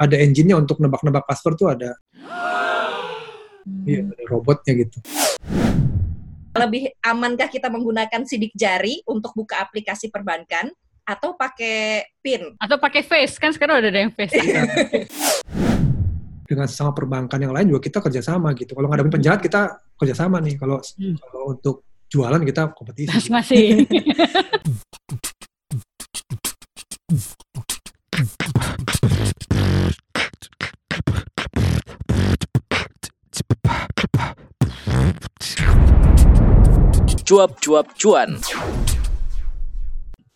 ada engine-nya untuk nebak-nebak password tuh ada. Iya, ada robotnya gitu. Lebih amankah kita menggunakan sidik jari untuk buka aplikasi perbankan atau pakai PIN? Atau pakai face, kan sekarang udah ada yang face. Dengan sama perbankan yang lain juga kita kerjasama gitu. Kalau ngadepin penjahat kita kerjasama nih. Kalau Hmm. kalau untuk jualan kita kompetisi. gitu. Cuap-cuap cuan.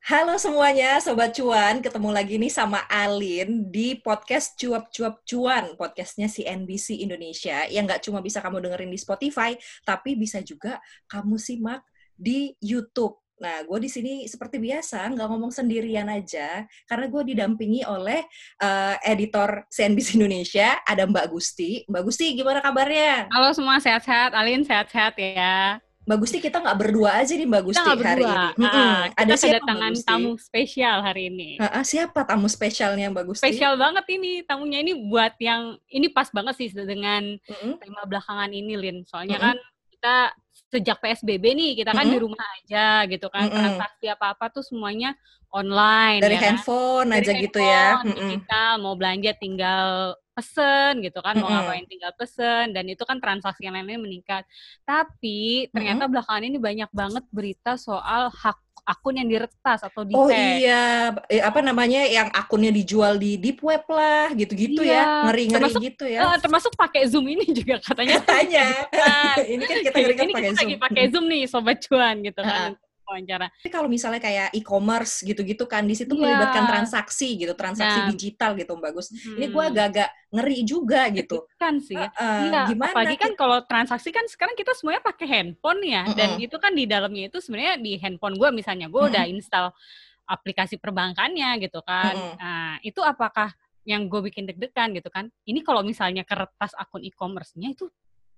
Halo semuanya, Sobat Cuan. Ketemu lagi nih sama Alin di podcast Cuap-Cuap Cuan. Podcastnya CNBC Indonesia. Yang nggak cuma bisa kamu dengerin di Spotify, tapi bisa juga kamu simak di YouTube. Nah, gue di sini seperti biasa nggak ngomong sendirian aja, karena gue didampingi oleh eh, editor CNBC Indonesia, ada Mbak Gusti. Mbak Gusti, gimana kabarnya? Halo semua sehat-sehat, Alin sehat-sehat ya. Mbak Gusti, kita nggak berdua aja nih Mbak Gusti Kita hari ini. Mm-mm. Ah, kita ada siapa kedatangan tamu spesial hari ini. Ah, siapa tamu spesialnya Mbak Gusti? Spesial banget ini tamunya ini buat yang ini pas banget sih dengan Mm-mm. tema belakangan ini, Lin. Soalnya Mm-mm. kan kita sejak PSBB nih, kita kan di Mm-mm. rumah aja gitu kan. Mm-mm. Transaksi apa-apa tuh semuanya online Dari ya kan. handphone Dari aja gitu ya. handphone, Mm-mm. digital, mau belanja tinggal pesen gitu kan, mau Mm-mm. ngapain tinggal pesen, dan itu kan transaksi yang lainnya meningkat. Tapi ternyata belakangan ini banyak banget berita soal hak akun yang diretas atau di Oh iya, eh, apa namanya yang akunnya dijual di deep web lah, gitu-gitu Iya. ya, ngeri-ngeri Termasuk- gitu ya. Eh, termasuk pakai Zoom ini juga katanya. Katanya, Kan. ini kan kita ngeri ini pakai kita Zoom. lagi pakai Zoom nih, sobat cuan gitu kan, wawancara. Tapi kalau misalnya kayak e-commerce gitu-gitu kan, di situ Iya. melibatkan transaksi gitu, transaksi Nah. digital gitu, bagus. Ini Hmm. gua agak-agak ngeri juga gitu. kan sih. Heeh, Iya, gimana? apalagi kan kalau transaksi kan sekarang kita semuanya pakai handphone ya, dan Mm-mm. itu kan di dalamnya itu sebenarnya di handphone gue misalnya gue udah install aplikasi perbankannya gitu kan. Mm-mm. Nah itu apakah yang gue bikin deg-degan gitu kan? Ini kalau misalnya kertas akun e-commerce-nya itu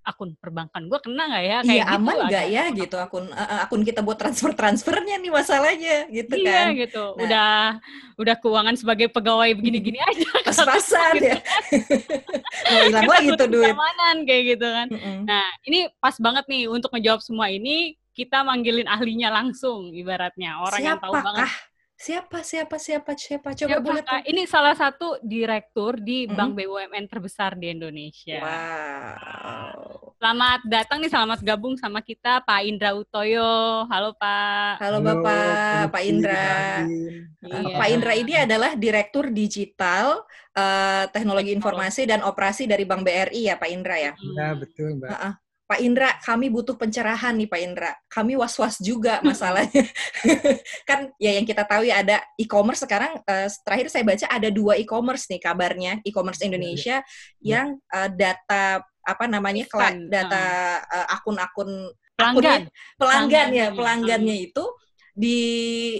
akun perbankan gue kena nggak ya? Iya gitu aman nggak ya gitu akun eh, akun kita buat transfer transfernya nih masalahnya gitu Iya kan gitu. Nah. Udah udah keuangan sebagai pegawai begini-gini aja. pas-pasan Gitu. ya mau hilang lagi butuh tuh duit keamanan kayak gitu kan. Mm-mm. Nah, ini pas banget nih untuk menjawab semua ini kita manggilin ahlinya langsung ibaratnya orang yang tahu banget. Siapa, siapa, siapa, siapa? Coba Siapakah? boleh tahu. Ini salah satu direktur di Mm-mm. bank BUMN terbesar di Indonesia. Wow. Selamat datang nih, selamat gabung sama kita Pak Indra Utoyo. Halo Pak. Halo Bapak, selamat Pak Indra. Adin. Iya. Uh, Pak Indra ini adalah Direktur Digital eh, Teknologi Informasi dan Operasi dari Bank BRI ya Pak Indra ya. Ya, betul, Mbak. Heeh. Pak Indra, kami butuh pencerahan nih Pak Indra. Kami was-was juga masalahnya. kan ya yang kita tahu ya ada e-commerce sekarang eh, terakhir saya baca ada dua e-commerce nih kabarnya e-commerce Indonesia yang eh, data apa namanya Iklan, data eh, akun-akun Pelanggan. pelanggan ya Pelanggannya, pelanggannya itu di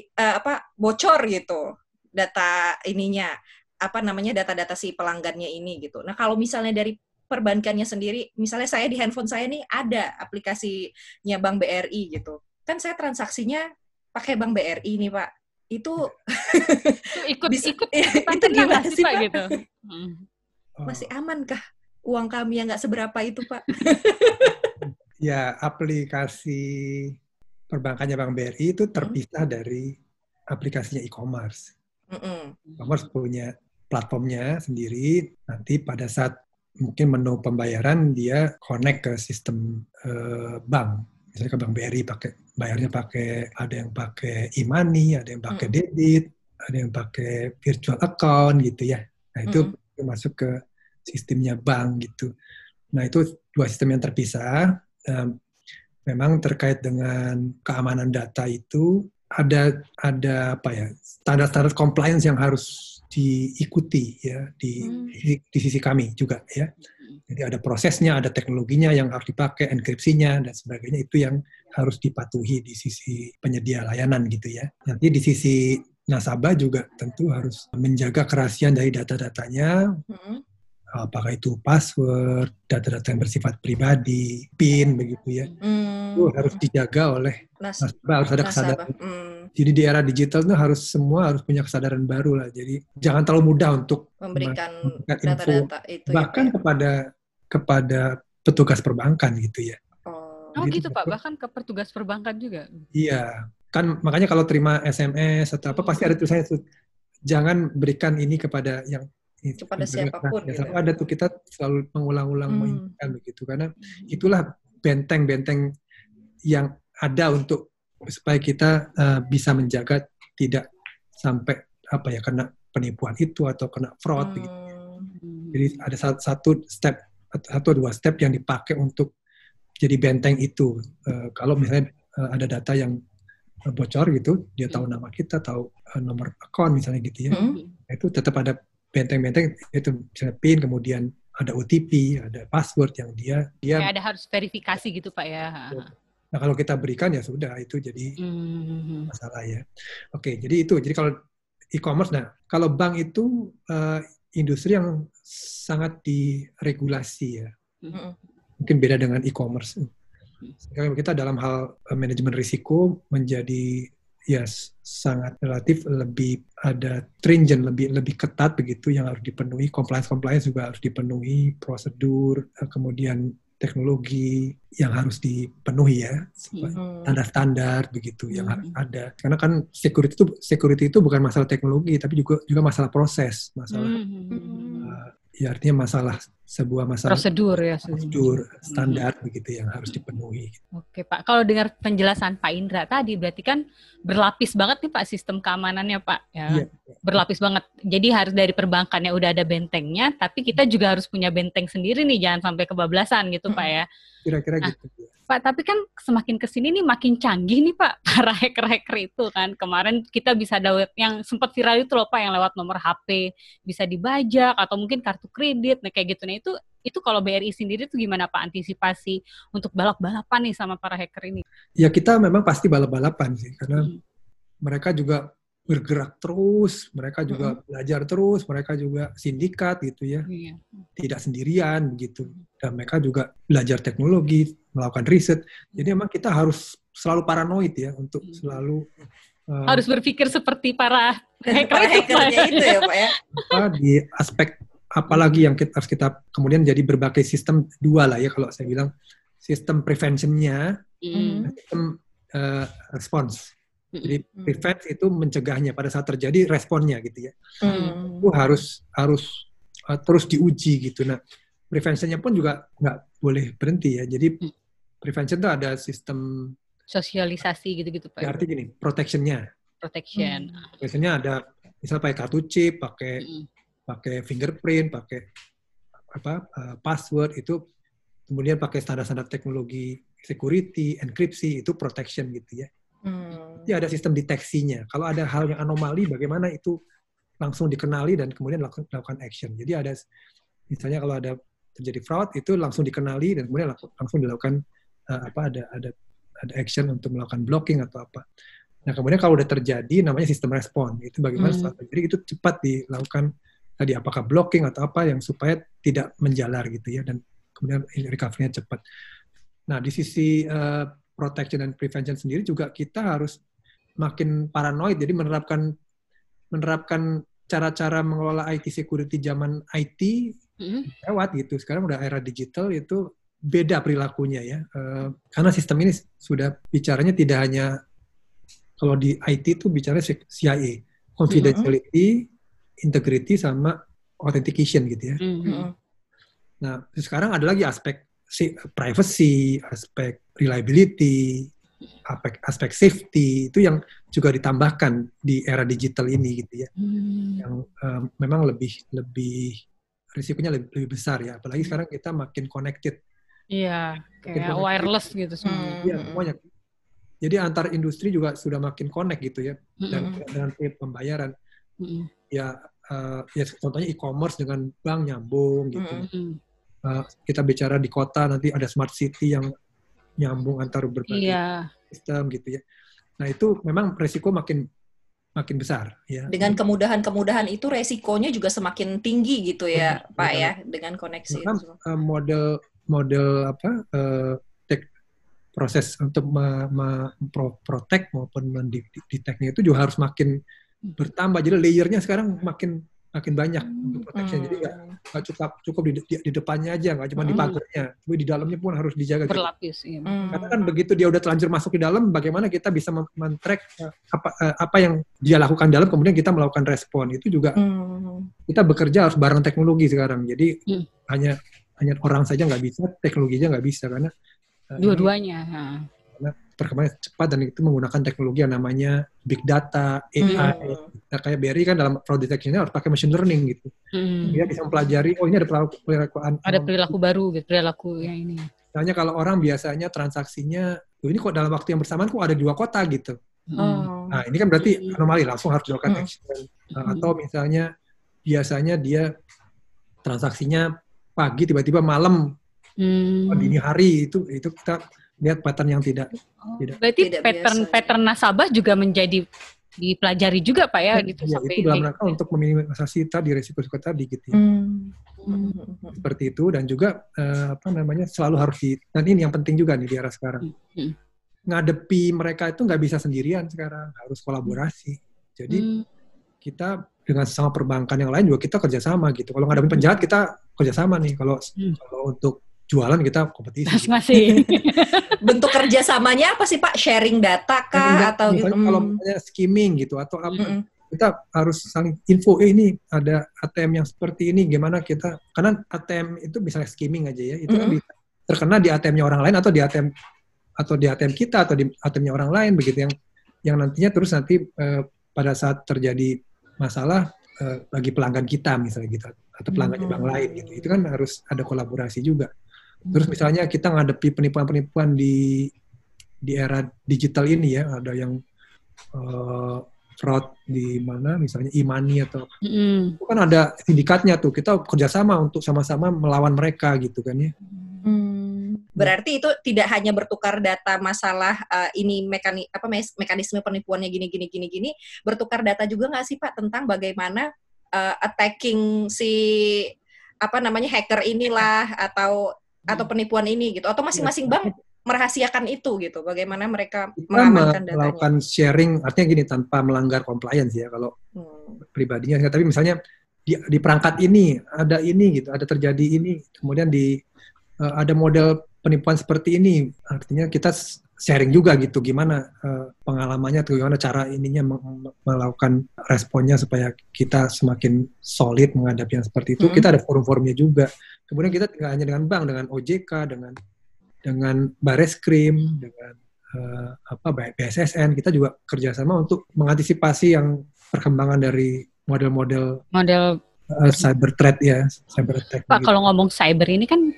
eh, apa bocor gitu data ininya apa namanya data-data si pelanggannya ini gitu. Nah kalau misalnya dari perbankannya sendiri, misalnya saya di handphone saya nih ada aplikasinya Bank BRI gitu, kan saya transaksinya pakai Bank BRI nih Pak. Itu Itu ikut Bisa- ikut itu ikutan kena gimana sih Pak Pak? gitu. Hmm. Oh, masih amankah uang kami yang nggak seberapa itu Pak? ya, aplikasi perbankannya Bank BRI itu terpisah dari aplikasinya e-commerce. Mm-mm. E-commerce punya platformnya sendiri. Nanti pada saat mungkin menu pembayaran dia connect ke sistem eh, bank. Misalnya ke Bank BRI pakai bayarnya pakai ada yang pakai e-money, ada yang pakai Mm. debit, ada yang pakai virtual account gitu ya. Nah itu Mm. masuk ke sistemnya bank gitu. Nah itu dua sistem yang terpisah. Em, memang terkait dengan keamanan data itu ada ada apa ya standar-standar compliance yang harus diikuti ya di Hmm. di, di sisi kami juga ya. Jadi ada prosesnya, ada teknologinya yang harus dipakai, enkripsinya dan sebagainya itu yang harus dipatuhi di sisi penyedia layanan gitu ya. Nanti di sisi nasabah juga tentu harus menjaga kerahasiaan dari data-datanya, Mm-mm. apakah itu password, data-data yang bersifat pribadi, PIN begitu ya. Mm. Itu harus dijaga oleh Nas- nasabah, harus ada nasabah. kesadaran Hmm. Jadi di era digital tuh harus semua harus punya kesadaran baru lah. Jadi jangan terlalu mudah untuk Memberikan memberikan info data-data itu bahkan ya, kepada kepada petugas perbankan gitu ya. Oh. Oh Jadi gitu itu Pak, bahkan ke petugas perbankan juga. Iya, kan makanya kalau terima SMS atau apa pasti ada tulisannya tuh jangan berikan ini kepada yang Kepada siapa pun Ya, gitu. selalu ada tuh kita selalu mengulang-ulang Hmm. mengingatkan begitu karena itulah benteng-benteng yang ada untuk supaya kita eh, bisa menjaga tidak sampai apa ya kena penipuan itu atau kena fraud Hmm. begitu. Jadi ada sa- satu step atau dua step yang dipakai untuk jadi benteng itu. Eh, kalau misalnya eh, ada data yang bocor gitu, dia tahu nama kita, tahu eh, nomor akun misalnya gitu ya. Hmm. Nah, itu tetap ada benteng-benteng itu misalnya PIN, kemudian ada OTP, ada password yang dia dia. Kayak ada harus verifikasi gitu Pak ya. Nah kalau kita berikan ya sudah itu jadi Hmm. masalah ya. Oke, jadi itu. Jadi kalau e-commerce, nah kalau bank itu eh, industri yang sangat diregulasi ya. Hmm. Mungkin beda dengan e-commerce. Kalau kita dalam hal eh, manajemen risiko menjadi ya sangat relatif lebih ada stringent, lebih lebih ketat begitu yang harus dipenuhi. Compliance compliance juga harus dipenuhi, prosedur, eh, kemudian teknologi yang harus dipenuhi ya. Hmm. standar-standar begitu yang Hmm. harus ada. Karena kan security itu security itu bukan masalah teknologi tapi juga juga masalah proses, masalah Hmm. uh, ya artinya masalah sebuah masalah Prosedur ya. prosedur standar begitu yang harus dipenuhi. Oke Pak, kalau dengar penjelasan Pak Indra tadi berarti kan berlapis banget nih Pak sistem keamanannya Pak. Ya. Iya. Berlapis banget. Jadi harus dari perbankannya udah ada bentengnya, tapi kita juga harus punya benteng sendiri nih, jangan sampai kebablasan gitu Pak ya. Kira-kira Ah. gitu. ya. Pak, tapi kan semakin ke sini nih makin canggih nih Pak, para hacker-hacker itu kan. Kemarin kita bisa download yang sempat viral itu loh Pak, yang lewat nomor HP bisa dibajak atau mungkin kartu kredit, nah kayak gitu. Nah itu itu kalau BRI sendiri tuh gimana Pak antisipasi untuk balap-balapan nih sama para hacker ini? Ya kita memang pasti balap-balapan sih karena Hmm. mereka juga bergerak terus, mereka juga belajar terus, mereka juga sindikat gitu ya. Iya. tidak sendirian begitu dan mereka juga belajar teknologi melakukan riset jadi memang kita harus selalu paranoid ya untuk Hmm. selalu uh, Harus berpikir seperti para hacker Para itu Pak. hackernya itu ya Pak ya. apa, di aspek apalagi yang kita, harus kita kemudian jadi berbagai sistem dua lah ya kalau saya bilang sistem preventionnya Hmm. dan sistem uh, response jadi Hmm. prevent itu mencegahnya pada saat terjadi responnya gitu ya Hmm. itu harus harus uh, terus diuji gitu. Nah, preventionnya pun juga nggak boleh berhenti ya. Jadi Hmm. prevention itu ada sistem, Sosialisasi gitu-gitu Pak. ya artinya gini, protectionnya. Protection. Preventionnya ada, misal pakai kartu chip, pakai Mm-mm. pakai fingerprint, pakai apa uh, password itu, kemudian pakai standar-standar teknologi security, enkripsi itu protection gitu ya. Hmm. Jadi ada sistem deteksinya. Kalau ada hal yang anomali, bagaimana itu langsung dikenali dan kemudian lakukan, lakukan action. Jadi ada, misalnya kalau ada terjadi fraud, itu langsung dikenali dan kemudian laku- langsung dilakukan eh, apa ada ada ada action untuk melakukan blocking atau apa. Nah kemudian kalau udah terjadi, namanya sistem respon. Itu bagaimana Hmm. setelah terjadi itu cepat dilakukan tadi apakah blocking atau apa yang supaya tidak menjalar gitu ya dan kemudian recovery-nya cepat. Nah di sisi eh, protection dan prevention sendiri juga kita harus makin paranoid jadi menerapkan menerapkan cara-cara mengelola IT security zaman IT Mm-mm. lewat gitu sekarang udah era digital itu beda perilakunya ya Eh, karena sistem ini sudah bicaranya tidak hanya kalau di IT itu bicara CIA confidentiality integrity sama authentication gitu ya. Hmm. Nah, sekarang ada lagi aspek si- privacy, aspek reliability, aspek, aspek safety itu yang juga ditambahkan di era digital ini gitu ya, Hmm. yang em, memang lebih lebih risikonya lebih, lebih besar ya. Apalagi sekarang kita makin connected, Iya, kayak Connected. wireless gitu semua. Hmm. ya semuanya. Jadi antar industri juga sudah makin connect gitu ya, dan Mm-mm. dengan pembayaran Mm-mm. ya, eh, ya contohnya e-commerce dengan bank nyambung gitu. Mm-mm. Uh, kita bicara di kota nanti ada smart city yang nyambung antar berbagai Iya. sistem gitu ya. Nah itu memang resiko makin makin besar ya. Dengan kemudahan-kemudahan itu resikonya juga semakin tinggi gitu ya, Benar, Pak benar. ya, dengan koneksi Maka itu. uh, model model apa uh, tek- proses untuk me, me- pro- protect maupun mendeteknya itu juga harus makin bertambah. Jadi layernya sekarang makin makin banyak untuk protection. Jadi nggak nggak cukup cukup di, di, di depannya aja, nggak cuma di Hmm. pagarnya, tapi di dalamnya pun harus dijaga. gitu. Berlapis. Iya. Hmm. Karena kan begitu dia udah terlanjur masuk di dalam, bagaimana kita bisa men-track eh, apa eh, apa yang dia lakukan dalam, kemudian kita melakukan respon. Itu juga Hmm. kita bekerja harus bareng teknologi sekarang. Jadi Hmm. hanya hanya orang saja nggak bisa, teknologi aja nggak bisa karena eh, Dua-duanya. Perkembangan cepat dan itu menggunakan teknologi yang namanya big data, AI. Hmm. Nah, kayak Barry kan dalam fraud detection harus pakai machine learning gitu. Hmm. Dia bisa mempelajari, oh ini ada perilaku, perilakuan. Ada perilaku baru gitu, perilaku yang ini. Misalnya kalau orang biasanya transaksinya, "Oh, ini kok dalam waktu yang bersamaan kok ada dua kota gitu. Hmm. Oh. Nah, ini kan berarti anomali langsung harus dilakukan Hmm. action. Nah, atau misalnya biasanya dia transaksinya pagi tiba-tiba malam Hmm. oh, dini hari itu itu kita lihat pattern yang tidak Oh, Tidak. Berarti Tidak pattern biasa. pattern nasabah juga menjadi dipelajari juga pak ya gitu ya, sampai itu dalam rangka gitu. untuk meminimalisasi tadi resiko-resiko tadi gitu ya. Hmm. Hmm. seperti itu dan juga eh, apa namanya selalu harus di dan ini yang penting juga nih di era sekarang Hmm. ngadepi mereka itu nggak bisa sendirian sekarang harus kolaborasi jadi Hmm. kita dengan sama perbankan yang lain juga kita kerjasama gitu kalau ngadepin penjahat kita kerjasama nih kalau Hmm. kalau untuk jualan kita kompetisi masing-masing. Bentuk kerjasamanya apa sih Pak? Sharing data kah Misalnya- atau gitu? kalau Hmm. misalnya skimming gitu atau apa Mm-mm. kita harus saling info eh, ini ada ATM yang seperti ini gimana kita karena ATM itu misalnya skimming aja ya itu kan Mm-mm. bisa terkena di ATM-nya orang lain atau di ATM atau di ATM kita atau di ATM-nya orang lain begitu yang yang nantinya terus nanti eh, pada saat terjadi masalah eh, bagi pelanggan kita misalnya gitu atau pelanggan Hmm. bank lain gitu itu kan harus ada kolaborasi juga terus misalnya kita ngadepi penipuan-penipuan di di era digital ini ya ada yang eh, fraud di mana misalnya e-money atau Mm-mm. itu kan ada sindikatnya tuh kita kerjasama untuk sama-sama melawan mereka gitu kan ya Hmm. Berarti itu tidak hanya bertukar data masalah eh, ini mekani apa mekanisme penipuannya gini gini gini gini, bertukar data juga nggak sih Pak tentang bagaimana eh, attacking si apa namanya hacker inilah atau atau penipuan ini gitu atau masing-masing bank merahasiakan itu gitu bagaimana mereka kita mengamankan datanya. melakukan sharing artinya gini tanpa melanggar compliance ya kalau Hmm. pribadinya tapi misalnya di, di perangkat ini ada ini gitu ada terjadi ini kemudian di eh, ada model penipuan seperti ini artinya kita sharing juga gitu gimana eh, pengalamannya atau gimana cara ininya melakukan responnya supaya kita semakin solid menghadapi yang seperti itu Mhm. kita ada forum-forumnya juga kemudian kita tidak hanya dengan bank dengan OJK dengan dengan Bareskrim dengan eh, apa BSSN kita juga kerjasama untuk mengantisipasi yang perkembangan dari model-model Model uh, cyber threat ya, cyber attack. Pak gitu. kalau ngomong cyber ini kan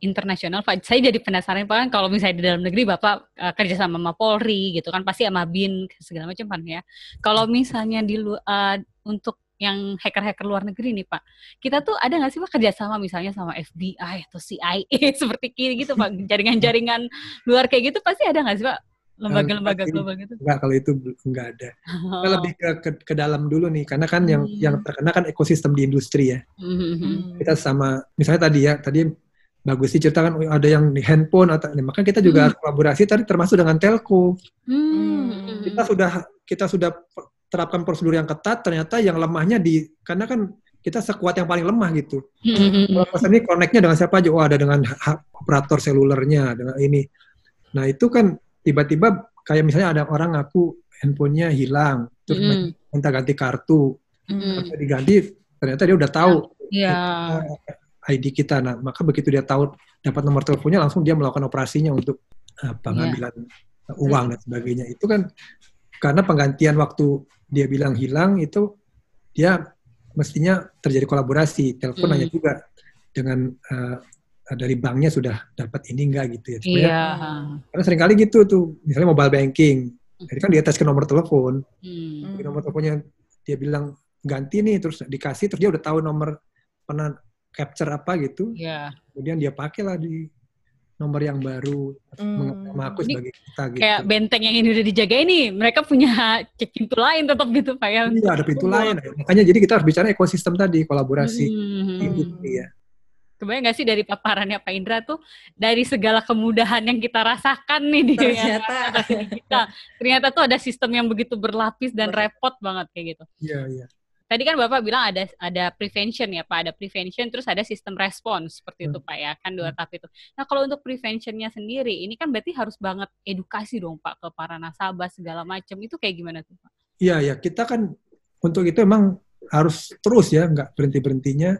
internasional Pak. Saya jadi penasaran Pak kan kalau misalnya di dalam negeri Bapak eh, kerja sama sama Polri gitu kan pasti sama BIN segala macam kan ya. Kalau misalnya di eh, untuk yang hacker-hacker luar negeri nih Pak, kita tuh ada nggak sih Pak kerjasama misalnya sama FBI atau CIA seperti kiri gitu Pak, jaringan-jaringan luar kayak gitu pasti ada nggak sih Pak lembaga-lembaga global gitu? Enggak, kalau itu enggak ada. Kita lebih ke, ke, ke dalam dulu nih, karena kan yang Hmm. yang terkena kan ekosistem di industri ya. Mhm. Kita sama, misalnya tadi ya, tadi bagus diceritakan oh, ada yang di handphone atau, maka kita juga Hmm. kolaborasi tadi termasuk dengan telco. Hmm. Kita sudah kita sudah terapkan prosedur yang ketat, ternyata yang lemahnya di karena kan kita sekuat yang paling lemah gitu. Mhm. Kalau pesan ini connect-nya dengan siapa aja? Oh, ada dengan operator selulernya, dengan ini. Nah, itu kan tiba-tiba kayak misalnya ada orang ngaku handphonenya hilang, terus Mm. minta ganti kartu. Pas diganti ternyata dia udah tahu Iya. eh, ID kita. Nah, maka begitu dia tahu dapat nomor teleponnya, langsung dia melakukan operasinya untuk eh, pengambilan uang dan sebagainya. Itu kan karena penggantian waktu dia bilang hilang itu dia mestinya terjadi kolaborasi. Telepon hanya juga dengan eh, dari banknya sudah dapat ini enggak gitu ya. Iya. Karena sering kali gitu tuh, misalnya mobile banking. Jadi kan dia tes ke nomor telepon, di nomor teleponnya dia bilang ganti nih, terus dikasih, terus dia udah tahu nomor pernah capture apa gitu, Iya. kemudian dia pakailah di nomor yang baru Hmm. mengaku Ini sebagai kita gitu. Kayak benteng yang ini udah dijaga ini, mereka punya cek pintu lain tetap gitu Pak ya. Iya, ada pintu lain. Makanya jadi kita harus bicara ekosistem tadi, kolaborasi Hmm. industri ya. Kebayang nggak sih dari paparannya Pak Indra tuh dari segala kemudahan yang kita rasakan nih di Ternyata. yang kita ternyata tuh ada sistem yang begitu berlapis dan repot banget kayak gitu. Iya, iya. Tadi kan Bapak bilang ada ada prevention ya Pak, ada prevention terus ada sistem respons seperti itu Pak ya, kan dua tahap itu. Nah kalau untuk preventionnya sendiri, ini kan berarti harus banget edukasi dong Pak ke para nasabah segala macam itu kayak gimana tuh Pak? Iya, ya kita kan untuk itu emang harus terus ya, nggak berhenti berhentinya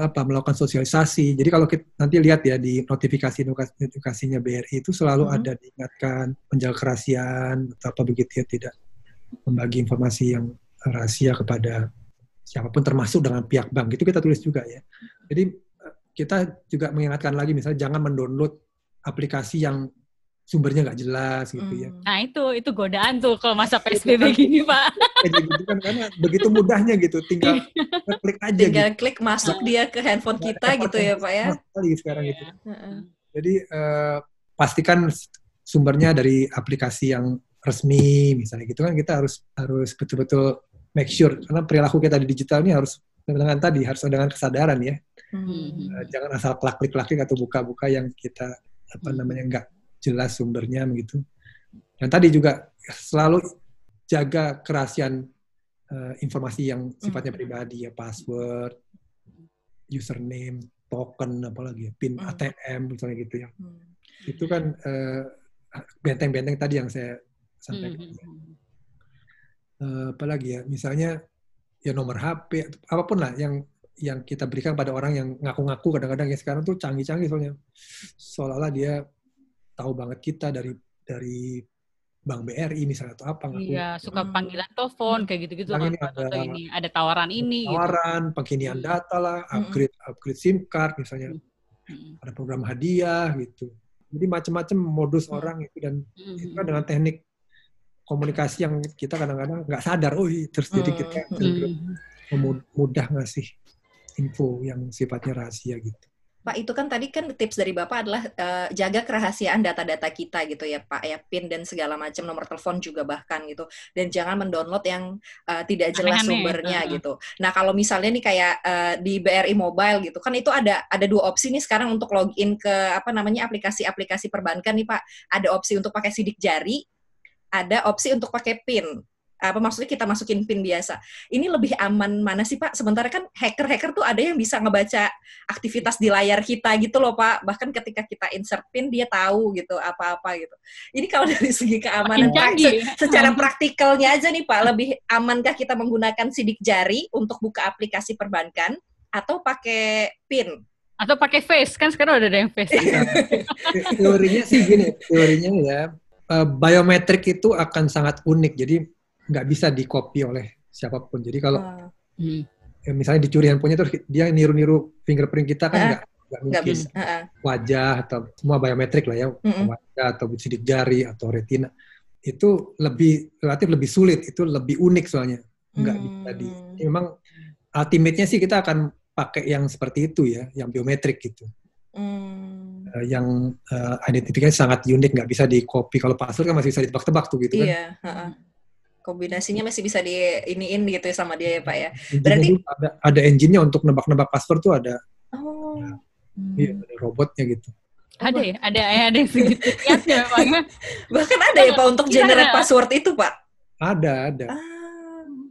apa melakukan sosialisasi. Jadi kalau kita nanti lihat ya di notifikasi edukasinya BRI itu selalu Mhm. ada diingatkan menjaga kerahasiaan atau apa begitu ya tidak membagi informasi yang rahasia kepada siapa pun termasuk dengan pihak bank itu kita tulis juga ya. Jadi kita juga mengingatkan lagi misalnya jangan mendownload aplikasi yang sumbernya nggak jelas gitu ya. Hmm. Nah itu itu godaan tuh kalau masa PSBB gini Pak. Kayak gitu kan karena begitu mudahnya gitu, tinggal klik aja Tinggal gitu. klik masuk dia ke handphone kita gitu ya Pak ya. Sekali sekarang itu. Heeh. Jadi eh, pastikan sumbernya dari aplikasi yang resmi misalnya gitu kan kita harus harus betul-betul make sure karena perilaku kita di digital ini harus dengan tadi harus dengan kesadaran ya. Hmm. Eh, jangan asal klik-klik atau buka-buka yang kita apa namanya nggak jelas sumbernya begitu. Dan tadi juga selalu jaga kerahasiaan eh, informasi yang sifatnya Mhm. pribadi ya password, username, token apalagi ya, pin. ATM misalnya gitu ya. Hmm. Itu kan eh, benteng-benteng tadi yang saya sampaikan. Hmm. Eh, apalagi ya, misalnya ya nomor HP apa pun lah yang yang kita berikan pada orang yang ngaku-ngaku kadang-kadang ya sekarang tuh canggih-canggih soalnya seolah-olah dia tahu banget kita dari dari Bank BRI misalnya atau apa ngaku Iya, suka Hmm. panggilan telepon kayak gitu-gitu kan ini ada- ini ada tawaran ini gitu. tawaran, pengkinian Hmm. data lah, Hmm. upgrade upgrade SIM card misalnya Hmm. ada program hadiah gitu. Jadi macam-macam modus Hmm. orang itu dan Hmm. itu kan dengan teknik komunikasi yang kita kadang-kadang nggak sadar, oh iya, terus jadi Hmm. kita Hmm. mudah ngasih info yang sifatnya rahasia gitu. Pak itu kan tadi kan tips dari Bapak adalah eh, jaga kerahasiaan data-data kita gitu ya Pak ya PIN dan segala macam nomor telepon juga bahkan gitu dan jangan mendownload yang eh, tidak jelas Aneh-aneh, sumbernya heeh. gitu. Nah kalau misalnya nih kayak eh, di BRI Mobile gitu kan itu ada ada dua opsi nih sekarang untuk login ke apa namanya aplikasi-aplikasi perbankan nih Pak. Ada opsi untuk pakai sidik jari, ada opsi untuk pakai PIN. Apa maksudnya kita masukin PIN biasa. Ini lebih aman mana sih Pak? Sementara kan hacker-hacker tuh ada yang bisa ngebaca aktivitas di layar kita gitu loh Pak. Bahkan ketika kita insert pin dia tahu gitu apa-apa gitu. Ini kalau dari segi keamanan Pak, se- secara praktikalnya aja nih Pak, lebih amankah kita menggunakan sidik jari untuk buka aplikasi perbankan atau pakai pin? Atau pakai face kan sekarang udah ada yang face. Iya. Te- teorinya sih gini, teorinya ya eh, biometrik itu akan sangat unik, jadi nggak bisa di copy oleh siapa pun. Jadi kalau Oh, Hmm. ya, misalnya dicuri handphonenya terus dia niru-niru fingerprint kita kan Ah, nggak nggak nggak mungkin. bisa. Heeh. Wajah atau semua biometrik lah ya, Mm-mm. wajah atau sidik jari atau retina itu lebih relatif lebih sulit, itu lebih unik soalnya nggak Hmm. bisa di. Memang ultimate-nya sih kita akan pakai yang seperti itu ya, yang biometrik gitu. Hmm. Eh, yang eh, identifikasinya sangat unik, nggak bisa di copy. Kalau password kan masih bisa ditebak-tebak tuh gitu kan. Iya, heeh. Kombinasinya masih bisa di iniin gitu ya sama dia ya Pak ya. Engine-nya Berarti- ada ada engine-nya untuk nebak-nebak password tuh ada, Oh. iya, ada robotnya gitu. Ada ya? Ada ada yang segitu. Bahkan ada ya Pak untuk Iya, generate ada. password itu Pak. Ada, ada. Ah.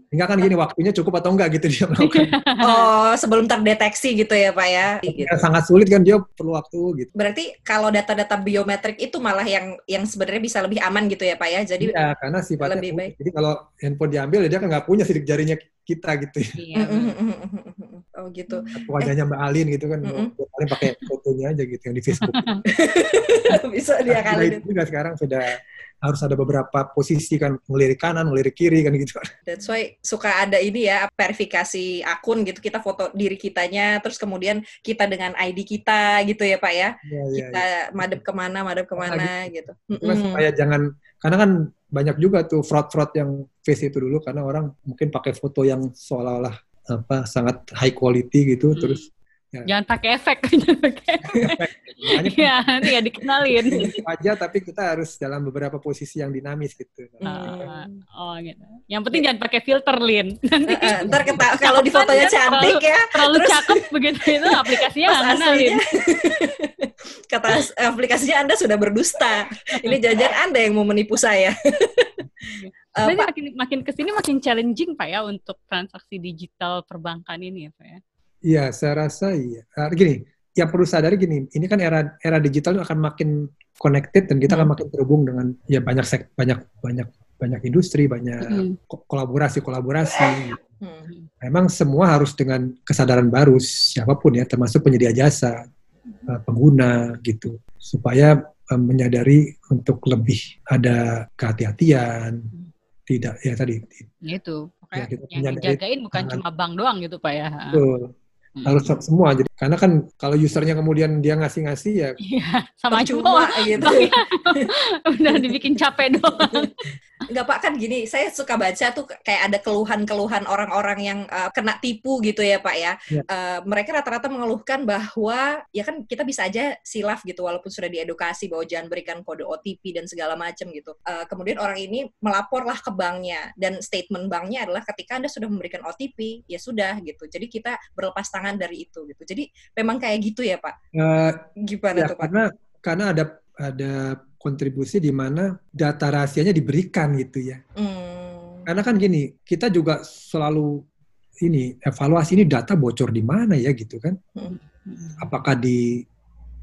Enggak kan gini waktunya cukup atau enggak gitu dia melakukan. Oh, sebelum terdeteksi gitu ya Pak ya. Gitu. Ya, sangat sulit kan dia perlu waktu gitu. Berarti kalau data-data biometrik itu malah yang yang sebenarnya bisa lebih aman gitu ya Pak ya. Jadi Iya, karena sifatnya lebih baik. Jadi kalau handphone diambil dia kan nggak punya sidik jarinya kita gitu ya. Iya. Mm, mm, mm, mm, mm. oh gitu. Atau Wajahnya Mbak Alin gitu kan. Mbak Alin pakai fotonya aja gitu yang di Facebook. bisa dia Nah, kali itu juga sekarang sudah harus ada beberapa posisi kan, ngelirik kanan, ngelirik kiri kan gitu. That's why suka ada ini ya verifikasi akun gitu kita foto diri kitanya terus kemudian kita dengan ID kita gitu ya Pak ya. Iya, iya, Kita madep ke mana madep ke mana gitu. Itu kan Mm-mm. supaya jangan karena kan banyak juga tuh fraud-fraud yang face itu dulu karena orang mungkin pakai foto yang seolah-olah apa sangat high quality gitu Hmm. terus Jangan pakai efek. Jangan pakai efek. Makanya Iya, nanti ya dikenalin. aja tapi kita harus dalam beberapa posisi yang dinamis gitu. Ah, oh gitu. Yang penting jangan pakai filter, Lin. Nanti Eh, eh, ntar kita kalau di fotonya cantik ya, terlalu terus cakep begitu itu aplikasinya nggak kenalin. aslinya kata as- aplikasinya Anda sudah berdusta. Ini jangan Anda yang mau menipu saya. Eh, Pak, makin makin ke sini makin challenging pak ya untuk transaksi digital perbankan ini ya pak ya. Iya, saya rasa iya. Ah, gini, yang perlu sadari gini, ini kan era era digital itu akan makin connected dan kita akan Hmm. makin terhubung dengan ya banyak sek, banyak banyak banyak industri, banyak Mm. ko- kolaborasi-kolaborasi. hmm, Memang semua harus dengan kesadaran baru siapa pun ya, termasuk penyedia jasa, eh, pengguna gitu, supaya eh, menyadari untuk lebih ada kehati-hatian, tidak ya tadi Gitu. Pokoknya Ya, yang dijagain bukan tangan. cuma bank doang gitu pak ya. betul, Harus semua. Jadi karena kan kalau usernya kemudian dia ngasih-ngasih ya Iya, sama cuma gitu. udah dibikin capek doang. Enggak Pak, kan gini, saya suka baca tuh kayak ada keluhan-keluhan orang-orang yang uh, kena tipu gitu ya Pak ya. Ya. Uh, mereka rata-rata mengeluhkan bahwa ya kan kita bisa aja silaf gitu walaupun sudah diedukasi bahwa jangan berikan kode OTP dan segala macam gitu. Uh, kemudian orang ini melaporlah ke banknya dan statement banknya adalah ketika Anda sudah memberikan OTP, ya sudah gitu. Jadi kita berlepas tangan dari itu gitu. Jadi memang kayak gitu ya Pak. eh, Gimana Ya, tuh Pak? karena karena ada ada kontribusi di mana data rahasianya diberikan gitu ya. Hmm. Karena kan gini, kita juga selalu ini evaluasi ini data bocor di mana ya gitu kan? Hmm. Apakah di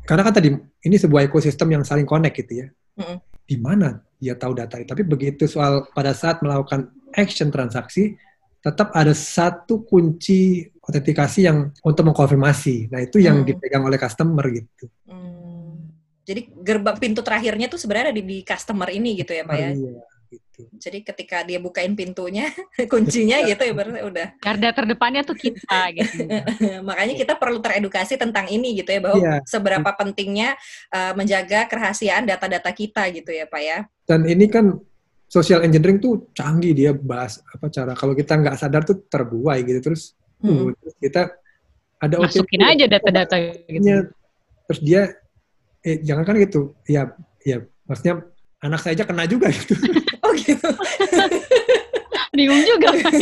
karena kan tadi ini sebuah ekosistem yang saling connect gitu ya. Mm-mm. Di mana dia tahu data itu? Tapi begitu soal pada saat melakukan action transaksi tetap ada satu kunci autentikasi yang untuk mengkonfirmasi. Nah, itu yang Hmm. dipegang oleh customer gitu. Hmm. Jadi gerbang pintu terakhirnya tuh sebenarnya ada di, di customer ini gitu ya Pak ya. Iya, gitu. Jadi ketika dia bukain pintunya, kuncinya gitu ya berarti udah. Garda terdepannya tuh kita gitu. Makanya kita perlu teredukasi tentang ini gitu ya bahwa Iya. seberapa pentingnya uh, menjaga kerahasiaan data-data kita gitu ya Pak ya. Dan ini kan social engineering tuh canggih dia bahas apa cara kalau kita nggak sadar tuh terbuai gitu terus, Hmm. terus kita ada Masukin OTP, aja data-data gitu. terus dia eh jangan kan gitu ya ya maksudnya anak saya aja kena juga gitu Oh gitu. Bingung juga. Pak.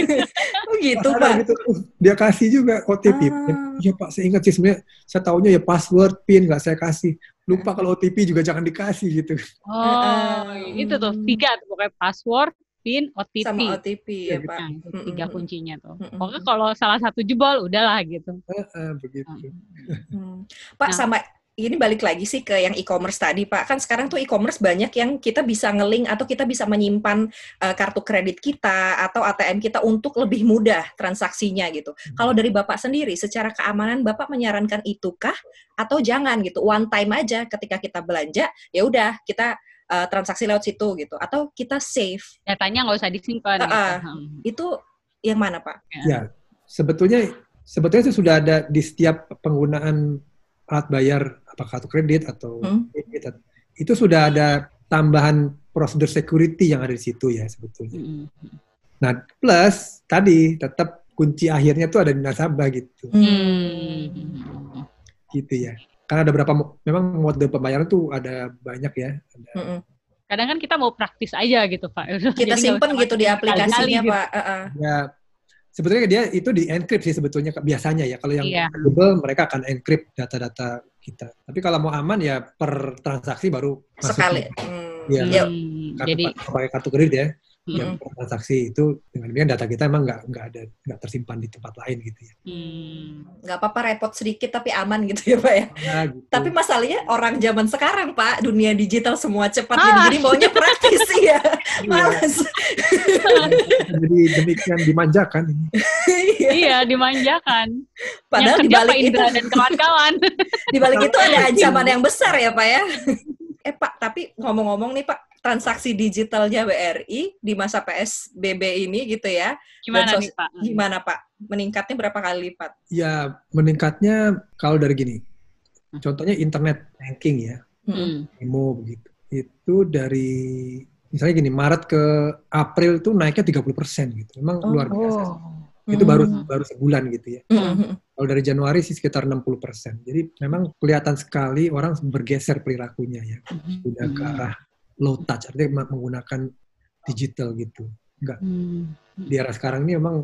oh gitu Sadar Pak. gitu. Uh, dia kasih juga OTP Ah. ya pak saya ingat sih sebenarnya saya taunya ya password pin nggak saya kasih lupa kalau OTP juga jangan dikasih gitu Oh, Heeh. itu tuh tiga tuh pokoknya password, PIN, OTP. Sama OTP ya Ya. Pak. Nah, itu tiga kuncinya tuh. Mm-mm. Pokoknya kalau salah satu jebol, udahlah gitu. Heeh, begitu Hmm. Pak Nah. sama ini balik lagi sih ke yang e-commerce tadi Pak. Kan sekarang tuh e-commerce banyak yang kita bisa ngelink atau kita bisa menyimpan uh, kartu kredit kita atau ATM kita untuk lebih mudah transaksinya gitu. Kalau dari Bapak sendiri secara keamanan Bapak menyarankan itukah atau jangan gitu. One time aja ketika kita belanja ya udah kita uh, transaksi lewat situ gitu atau kita save. Datanya nggak usah disimpan. Gitu. Hmm. Itu yang mana Pak? Ya, sebetulnya sebetulnya itu sudah ada di setiap penggunaan alat bayar apa kartu kredit atau Hmm. atau- itu sudah ada tambahan prosedur security yang ada di situ ya sebetulnya. Mm-mm. Nah, plus tadi tetap kunci akhirnya tuh ada di nasabah gitu. Hmm. Gitu ya. Karena ada berapa memang mode pembayaran tuh ada banyak ya. Ada, Mm-mm. Kadang kan kita mau praktis aja gitu, Pak. Kita Jadi simpen gitu di aplikasinya gitu. Pak. Uh-uh. ya sebetulnya dia itu di encrypt sih sebetulnya biasanya ya. Kalau yang Iya. Google mereka akan encrypt data-data kita. Tapi kalau mau aman ya per transaksi baru sekali. Hmm. Iya. Ya, Hmm, kartu, Jadi pakai kartu kredit ya, mm, yang transaksi itu dengan demikian data kita emang nggak nggak ada nggak tersimpan di tempat lain gitu ya. hmm. nggak apa-apa repot sedikit tapi aman gitu ya Pak ya. Ya, gitu. Tapi masalahnya orang zaman sekarang Pak, dunia digital semua cepat gitu. Ah. Jadi maunya praktis ya. Iya. Malas. jadi demikian dimanjakan ini. Iya. iya dimanjakan. Padahal yang di kerja Pak balik itu dan kawan-kawan. di balik itu ada ancaman yang besar ya Pak ya. Eh Pak, tapi ngomong-ngomong nih Pak, transaksi digitalnya BRI di masa PSBB ini gitu ya. Gimana nih Pak? Gimana Pak? Meningkatnya berapa kali lipat? Ya meningkatnya kalau dari gini, contohnya internet banking ya, Hmm. Imo begitu. Itu dari misalnya gini Maret ke April tuh naiknya 30% gitu. Memang Oh. luar biasa. Itu baru Hmm. baru sebulan gitu ya. Mm-mm. Kalau dari Januari sih sekitar 60%. Jadi memang kelihatan sekali orang bergeser perilakunya ya. Sudah ke arah low touch, artinya menggunakan digital gitu. Enggak. Hmm. Di era sekarang ini memang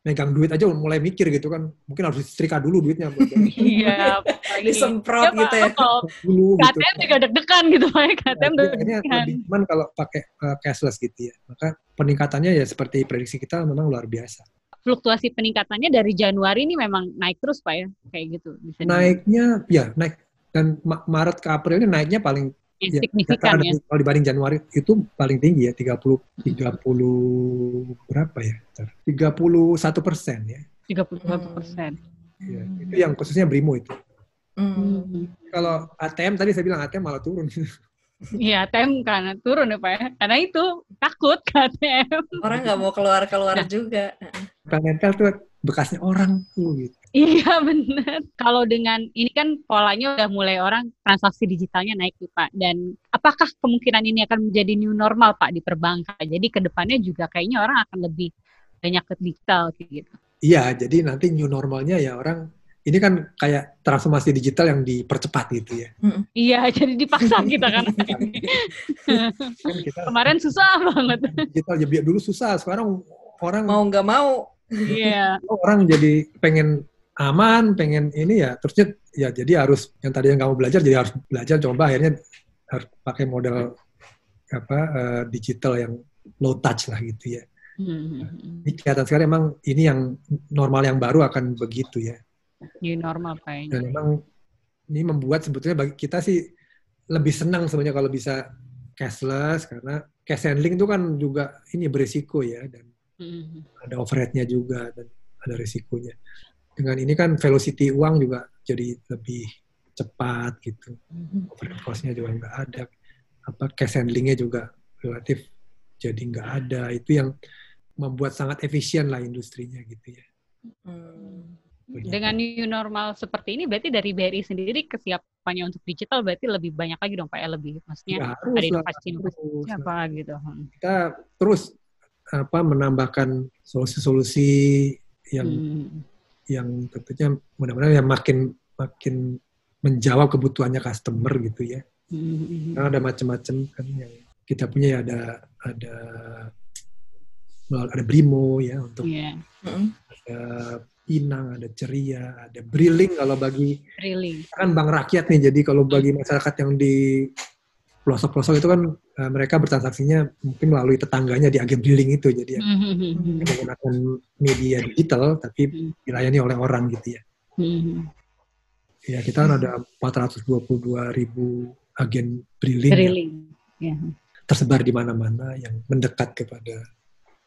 megang duit aja mulai mikir gitu kan. Mungkin harus disetrika dulu duitnya. Iya, Disemprot Pak, gitu ya. Dulu gitu. KTM juga deg-degan gitu Pak. KTM Nah, deg-degan. lebih cuman kalau pakai uh, cashless gitu ya. Maka peningkatannya ya seperti prediksi kita memang luar biasa. Fluktuasi peningkatannya dari Januari ini memang naik terus Pak ya, kayak gitu. Bisa. Naiknya ya naik dan Ma- Maret ke April ini naiknya paling Yang ya, signifikan ada- ya. kalau dibanding Januari itu paling tinggi ya 30 30 berapa ya? Bentar. 31 persen ya. 31 persen. Ya, Itu yang khususnya Brimo itu. Mm. Kalau ATM tadi saya bilang ATM malah turun. Iya, ATM karena turun ya Pak ya. Karena itu takut ke ATM. Orang nggak mau keluar-keluar juga. Nempel tuh bekasnya orang tuh gitu. Iya benar. Kalau dengan ini kan polanya udah mulai orang transaksi digitalnya naik nih Pak. Dan apakah kemungkinan ini akan menjadi new normal Pak di perbankan? Jadi ke depannya juga kayaknya orang akan lebih banyak ke digital gitu. Iya, jadi nanti new normalnya ya orang ini kan kayak transformasi digital yang dipercepat gitu ya. Iya, jadi dipaksa kita kan. Kan kita Kemarin susah banget. digital ya biar dulu susah, sekarang orang Mau nggak mau. Iya. orang jadi pengen aman, pengen ini ya, terusnya ya jadi harus yang tadi yang kamu belajar jadi harus belajar coba akhirnya harus pakai model apa eh, digital yang low touch lah gitu ya. Hmm. Ini kelihatan sekali emang ini yang normal yang baru akan begitu ya. New normal kayaknya. Dan memang ini membuat sebetulnya bagi kita sih lebih senang sebenarnya kalau bisa cashless karena cash handling itu kan juga ini berisiko ya dan Hmm. ada overhead-nya juga dan ada risikonya. Dengan ini kan velocity uang juga jadi lebih cepat gitu. Overhead cost-nya juga nggak ada. Apa cash handling-nya juga relatif jadi nggak ada. Itu yang membuat sangat efisien lah industrinya gitu ya. Hmm. Dengan new normal seperti ini berarti dari BRI sendiri kesiapannya untuk digital berarti lebih banyak lagi dong Pak ya lebih maksudnya Ya, ada harus. apa gitu. Hmm. Kita terus apa menambahkan solusi-solusi yang Hmm. yang tentunya mudah-mudahan yang makin makin menjawab kebutuhannya customer gitu ya. Hmm. Karena ada macam-macam kan yang kita punya ya ada ada ada Brimo ya untuk Iya, Mm-mm. ada Pinang, ada Ceria, ada Briling kalau bagi really. kan bank rakyat nih. Jadi kalau bagi masyarakat yang di pelosok-pelosok itu kan eh, mereka bertransaksinya mungkin melalui tetangganya di agen Briling itu. Jadi ya, Hmm. menggunakan media digital tapi dilayani oleh orang gitu ya. Hmm. Ya kita kan ada 422 ribu agen Briling yang Really. Ya. tersebar di mana-mana yang mendekat kepada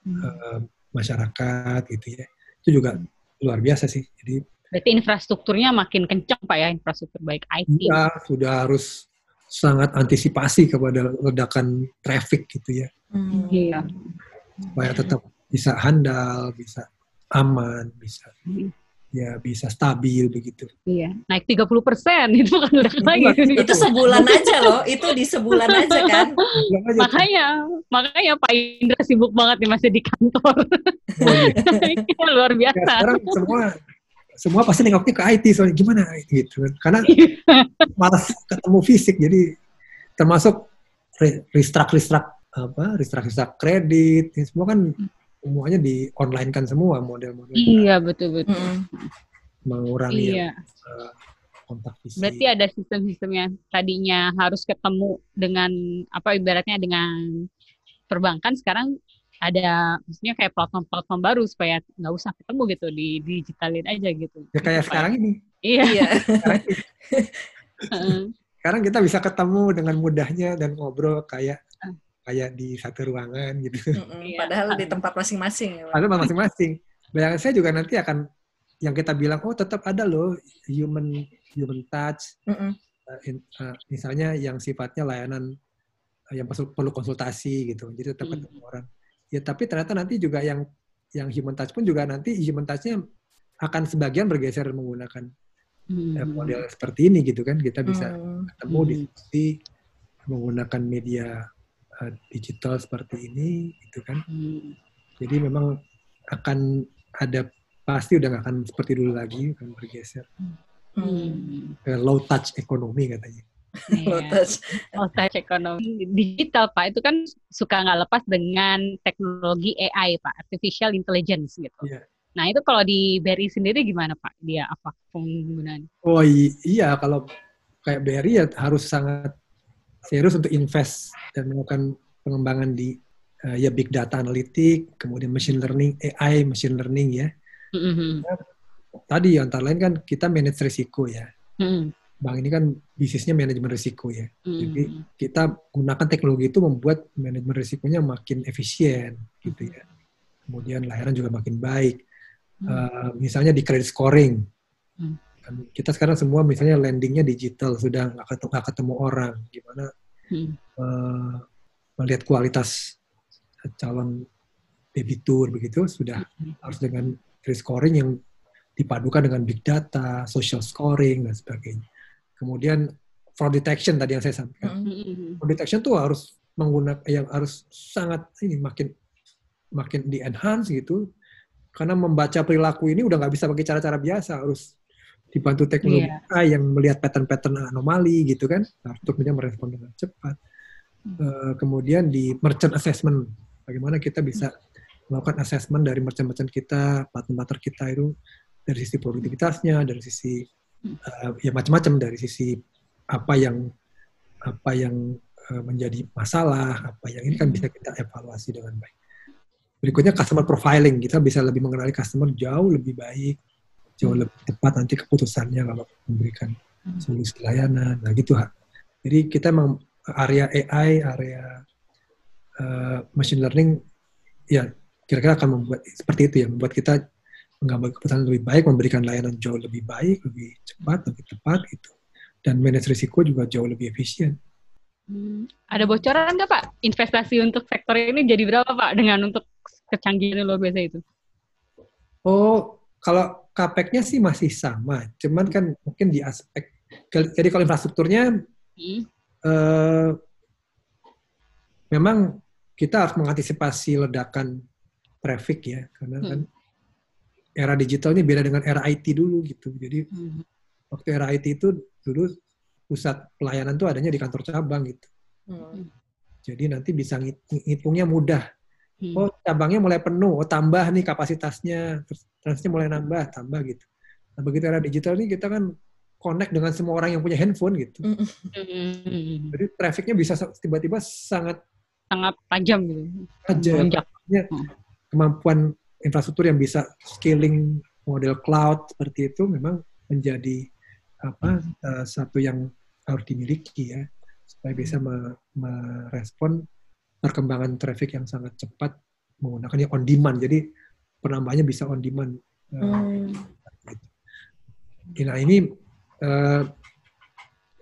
eh, masyarakat gitu ya. Itu juga luar biasa sih. Jadi Berarti infrastrukturnya makin kencang Pak ya, infrastruktur baik IT. ya sudah harus sangat antisipasi kepada ledakan traffic gitu ya. Hmm. Iya. Supaya tetap bisa handal, bisa aman, bisa Hmm. ya bisa stabil begitu. Iya, naik 30 persen itu kan udah lagi. Itu sebulan aja loh. Itu di sebulan aja kan. Aja makanya, makanya Pak Indra sibuk banget nih masih di kantor. oh iya. Luar Ya, biasa. sekarang semua semua pasti nengoknya ke IT soalnya gimana gitu kan. Karena malas ketemu fisik jadi termasuk re- restruct restruct apa restruct restruct kredit ini semua kan semuanya di online kan semua model-model iya, betul betul. Mm-mm. mengurangi Iya. eh, kontak fisik. Berarti ada sistem-sistem yang tadinya harus ketemu dengan apa ibaratnya dengan perbankan sekarang ada maksudnya kayak platform-platform baru supaya nggak usah ketemu gitu di digitalin aja gitu. ya kayak Supaya- sekarang ini. Iya. Iya. Sekarang, heeh. sekarang kita bisa ketemu dengan mudahnya dan ngobrol kayak kayak di satu ruangan gitu. Iya. Padahal di tempat masing-masing. ya. Padahal masing-masing. Bayangan saya juga nanti akan yang kita bilang oh tetap ada loh human human touch uh, in- uh, misalnya yang sifatnya layanan uh, yang perlu konsultasi gitu jadi tetap Hmm. ketemu orang ya tapi ternyata nanti juga yang yang human touch pun juga nanti human touch-nya akan sebagian bergeser menggunakan Hmm. model seperti ini gitu kan kita bisa Hmm. ketemu Hmm. diskusi menggunakan media uh, digital seperti ini gitu kan Hmm. jadi memang akan ada pasti udah nggak akan seperti dulu lagi, akan bergeser Hmm. ke low touch ekonomi katanya. Low Iya. touch. low touch ekonomi digital pak itu kan suka nggak lepas dengan teknologi AI pak artificial intelligence gitu. Iya. Nah itu kalau di BRI sendiri gimana pak dia apa penggunaan? Oh i- iya, kalau kayak BRI ya harus sangat serius untuk invest dan melakukan pengembangan di eh, ya big data analitik, kemudian machine learning, AI, machine learning ya. Mhm. Tadi antara lain kan kita manage risiko ya. Mhm. Bank ini kan bisnisnya manajemen risiko ya. Jadi Mhm. kita gunakan teknologi itu membuat manajemen risikonya makin efisien gitu ya. Kemudian layanan juga makin baik. Hmm. Eh, misalnya di credit scoring. Kan Kita sekarang semua misalnya lendingnya digital sudah nggak ketemu, ketemu orang. Gimana Mhm. eh, melihat kualitas calon debitur begitu sudah Hmm. harus dengan credit scoring yang dipadukan dengan big data, social scoring dan sebagainya. Kemudian fraud detection tadi yang saya sampaikan. Mm. Mhm. Fraud detection tuh harus menggunakan yang harus sangat ini makin makin di enhance gitu karena membaca perilaku ini udah nggak bisa pakai cara-cara biasa harus dibantu teknologi. AI yang melihat pattern-pattern anomali gitu kan harus kemudian merespon dengan cepat Hmm. Eh, kemudian di merchant assessment bagaimana kita bisa melakukan assessment dari merchant-merchant kita partner-partner kita itu dari sisi produktivitasnya dari sisi eh, ya macam-macam dari sisi apa yang apa yang eh, menjadi masalah apa yang ini kan bisa kita evaluasi dengan baik. Berikutnya customer profiling. Kita bisa lebih mengenali customer jauh lebih baik jauh lebih tepat nanti keputusannya kalau memberikan solusi layanan. Nah gitu Ha. jadi kita memang area AI area eh, machine learning ya kira-kira akan membuat seperti itu ya membuat kita mengambil keputusan lebih baik memberikan layanan jauh lebih baik lebih cepat lebih tepat gitu dan manage risiko juga jauh lebih efisien Hmm. Ada bocoran nggak Pak? Investasi untuk sektor ini jadi berapa Pak dengan untuk kecanggihan luar biasa itu? Oh, kalau capex-nya sih masih sama, cuman kan mungkin di aspek jadi kalau infrastrukturnya Hmm. eh, memang kita harus mengantisipasi ledakan traffic ya, karena kan era digital ini beda dengan era IT dulu gitu. Jadi Hmm. waktu era IT itu dulu pusat pelayanan tuh adanya di kantor cabang gitu. Mm. Jadi nanti bisa ngit- ngitungnya mudah. Hmm. Oh cabangnya mulai penuh, oh tambah nih kapasitasnya, terus transnya mulai nambah, tambah gitu. Nah begitu era digital ini kita kan connect dengan semua orang yang punya handphone gitu. Mm. Hmm. Jadi trafficnya bisa sa- tiba-tiba sangat Sangat tajam gitu. aja. Melonjak. Kemampuan infrastruktur yang bisa scaling model cloud seperti itu memang menjadi apa eh, satu yang harus dimiliki ya supaya bisa me- merespon perkembangan traffic yang sangat cepat menggunakan yang on demand. Jadi penambahannya bisa on demand. Eh, Mm. Nah ini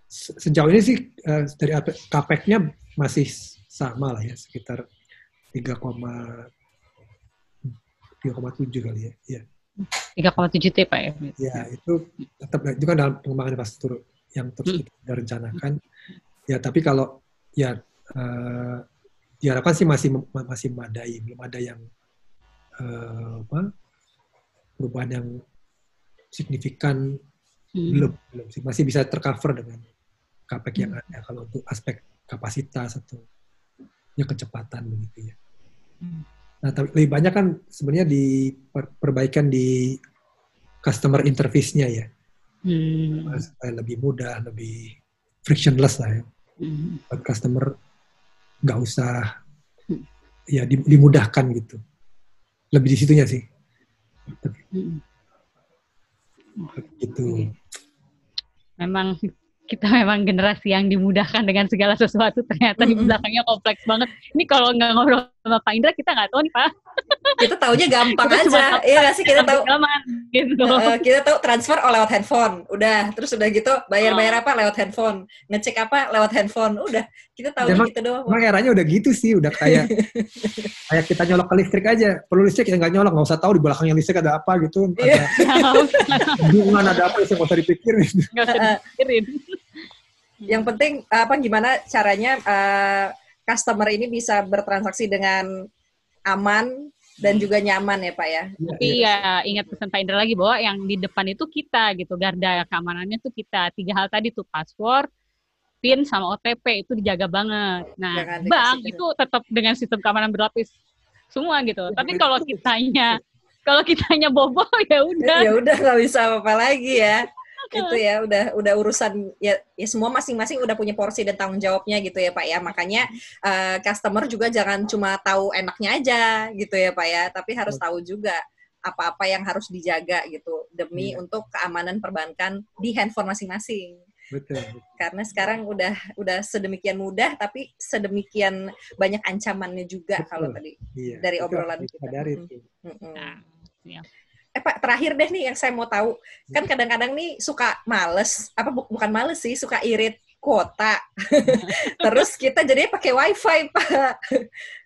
se- sejauh ini sih eh, dari capex-nya masih sama lah ya sekitar 3, 3,7 kali ya. Ya, 3,7 T Pak ya. ya itu tetap itu kan dalam pengembangan infrastruktur yang terus Hmm. kita rencanakan. Ya tapi kalau ya eh, diharapkan sih masih ma- masih memadai, belum ada yang eh, apa perubahan yang signifikan Hmm. belum belum sih masih bisa tercover dengan capex yang ada kalau untuk aspek kapasitas atau ya kecepatan begitu ya. Hmm. Nah, tapi lebih banyak kan sebenarnya di per- perbaikan di customer interface-nya ya, Hmm. supaya lebih mudah, lebih frictionless lah ya, Hmm. buat customer nggak usah Hmm. ya di- dimudahkan gitu. Lebih di situnya sih, Hmm. gitu. Memang kita memang generasi yang dimudahkan dengan segala sesuatu ternyata di belakangnya kompleks banget. Ini kalau nggak ngobrol sama Pak Indra kita nggak tahu nih Pak. Kita taunya gampang Kita aja. Iya nggak sih kita tahu Rekaman, gitu. Eh, kita tahu transfer oh lewat handphone, udah. Terus udah gitu bayar-bayar Oh. apa lewat handphone, ngecek apa lewat handphone, udah. Kita tahu Emang- gitu doang. Emang eranya udah gitu sih, udah kayak kayak kita nyolok ke listrik aja. Perlu listrik kita nggak nyolok, nggak usah tahu di belakangnya listrik ada apa gitu. Iya. Ada hubungan ada apa, nggak usah dipikirin. Nggak usah dipikirin. Yang penting apa gimana caranya eh, customer ini bisa bertransaksi dengan aman, dan juga nyaman ya Pak ya. Tapi ya ingat pesan Pak Indra lagi bahwa yang di depan itu kita gitu, garda keamanannya tuh kita. Tiga hal tadi tuh password, PIN sama OTP itu dijaga banget. Nah, Jangan bank itu tetap dengan sistem keamanan berlapis semua gitu. Tapi kalau kitanya kalau kitanya bobol ya udah. Ya udah nggak bisa apa-apa lagi ya. Itu ya udah udah urusan ya ya semua masing-masing udah punya porsi dan tanggung jawabnya gitu ya Pak ya. Makanya eh, customer juga jangan cuma tahu enaknya aja gitu ya Pak ya, tapi harus tahu juga apa-apa yang harus dijaga gitu demi Iya. untuk keamanan perbankan di handphone masing-masing. Betul. Karena sekarang udah udah sedemikian mudah tapi sedemikian banyak ancamannya juga Betul. kalau tadi. Iya. Dari Itu obrolan harus kita. disadari Mm. tuh. Mm-mm. Nah, siap. Eh Pak, terakhir deh nih yang saya mau tahu. Kan kadang-kadang nih suka males, apa bu- bukan males sih, suka irit kuota. Terus kita jadinya pakai wifi, Pak.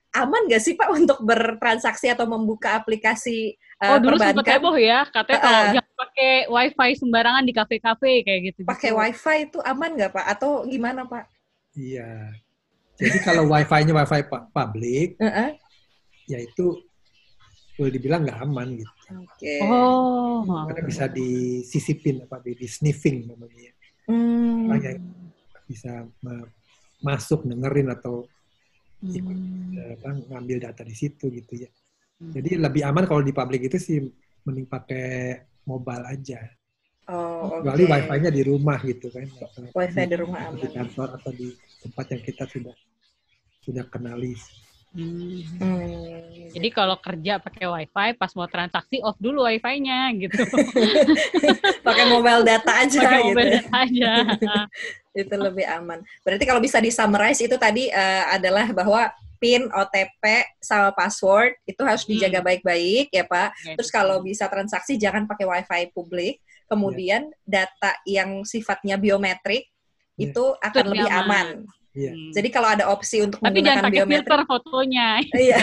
Aman nggak sih Pak untuk bertransaksi atau membuka aplikasi eh, Oh dulu perbankan? heboh ya, katanya kalau Uh-uh. jangan pakai wifi sembarangan di kafe-kafe kayak gitu. Pakai wifi itu aman nggak Pak? Atau gimana Pak? Iya. Jadi kalau wifi-nya wifi pu- public, Heeh. ya itu boleh dibilang nggak aman gitu. Oke. Oh. Karena bisa disisipin apa di, sniffing namanya. Hmm. Orang yang bisa ma- masuk dengerin atau Hmm. eh, apa, ngambil data di situ gitu ya. Jadi lebih aman kalau di public itu sih mending pakai mobile aja. Oh, Kecuali oke. wifi-nya di rumah gitu kan. Atau Wifi di rumah atau Di aman. kantor atau di tempat yang kita sudah sudah kenali. Hmm. Hmm. Jadi kalau kerja pakai wifi, pas mau transaksi off dulu wifi-nya gitu. Pakai mobile data aja Pakai gitu. mobile ya. data aja. itu lebih aman. Berarti kalau bisa di summarize itu tadi eh, adalah bahwa PIN, OTP, sama password itu harus Hmm. dijaga baik-baik ya Pak. Oke. Terus kalau bisa transaksi jangan pakai WiFi publik. Kemudian data yang sifatnya biometrik Ya. itu akan Itu lebih lebih aman. Iya. Hmm. Jadi kalau ada opsi untuk Tapi jangan menggunakan pakai biometrik, filter fotonya. iya.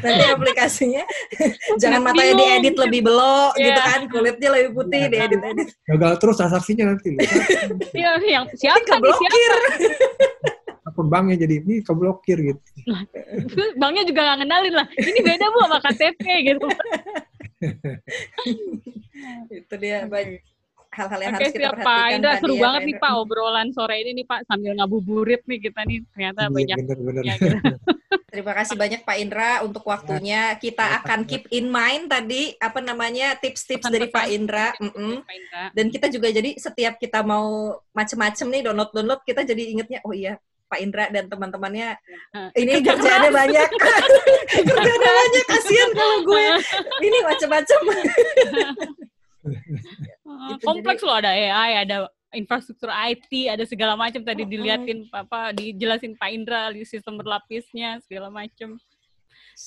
Nanti aplikasinya jangan matanya bingung. diedit lebih belok Iya. gitu kan, kulitnya lebih putih Iya. diedit-edit. Gagal terus transaksinya nanti loh. Iya, yang siapa? Keblokir. Akun banknya jadi ini keblokir gitu. Banknya juga nggak ngenalin lah. Ini beda bu sama KTP gitu. itu dia banyak hal-hal yang Oke harus kita siap Pak perhatikan Indra, tadi seru ya, banget Pak nih Indra. Pak obrolan sore ini nih Pak sambil ngabuburit nih kita nih ternyata Iya, banyak. bener-bener. Ya, gitu. Terima kasih banyak Pak Indra untuk waktunya. Kita Ya, akan Pak. keep in mind tadi apa namanya tips-tips dari Pak Indra. Pak Indra. Dan kita juga jadi setiap kita mau macem-macem nih download-download kita jadi ingetnya oh iya Pak Indra dan teman-temannya Eh, ini kerja kerjaannya banyak. kerjaannya banyak kasihan kalau gue. Ini macem-macem. Eh, Itu kompleks loh ada AI, ada infrastruktur IT, ada segala macam tadi diliatin apa dijelasin Pak Indra di sistem berlapisnya segala macam.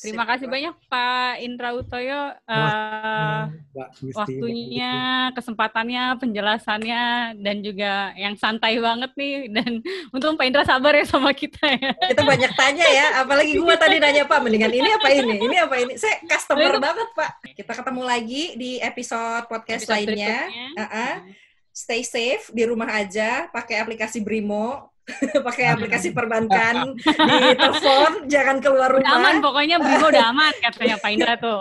Terima kasih banyak Pak Indra Utoyo eh, Mbak Gusti, waktunya, kesempatannya, penjelasannya dan juga yang santai banget nih dan untung Pak Indra sabar ya sama kita ya. Kita banyak tanya ya, apalagi gue tadi nanya Pak, mendingan ini apa ini, ini apa ini. Saya customer banget Pak. Kita ketemu lagi di episode podcast Episode lainnya. Uh-uh. Stay safe di rumah aja, pakai aplikasi Brimo, pakai aplikasi perbankan di telepon, jangan keluar Udah aman rumah. pokoknya Bimo udah aman katanya Pak Indra tuh.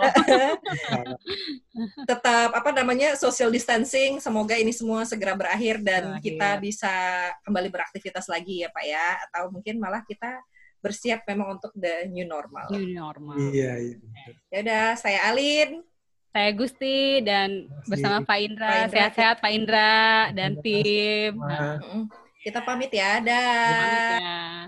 Tetap apa namanya social distancing. Semoga ini semua segera berakhir dan Berakhir. kita bisa kembali beraktivitas lagi ya Pak ya. Atau mungkin malah kita bersiap memang untuk the new normal. New normal. Iya, iya. Ya udah, saya Alin. Saya Gusti dan bersama Pak Indra, sehat-sehat Pak Indra dan tim. Nah. Kita pamit ya, dah. pamit ya.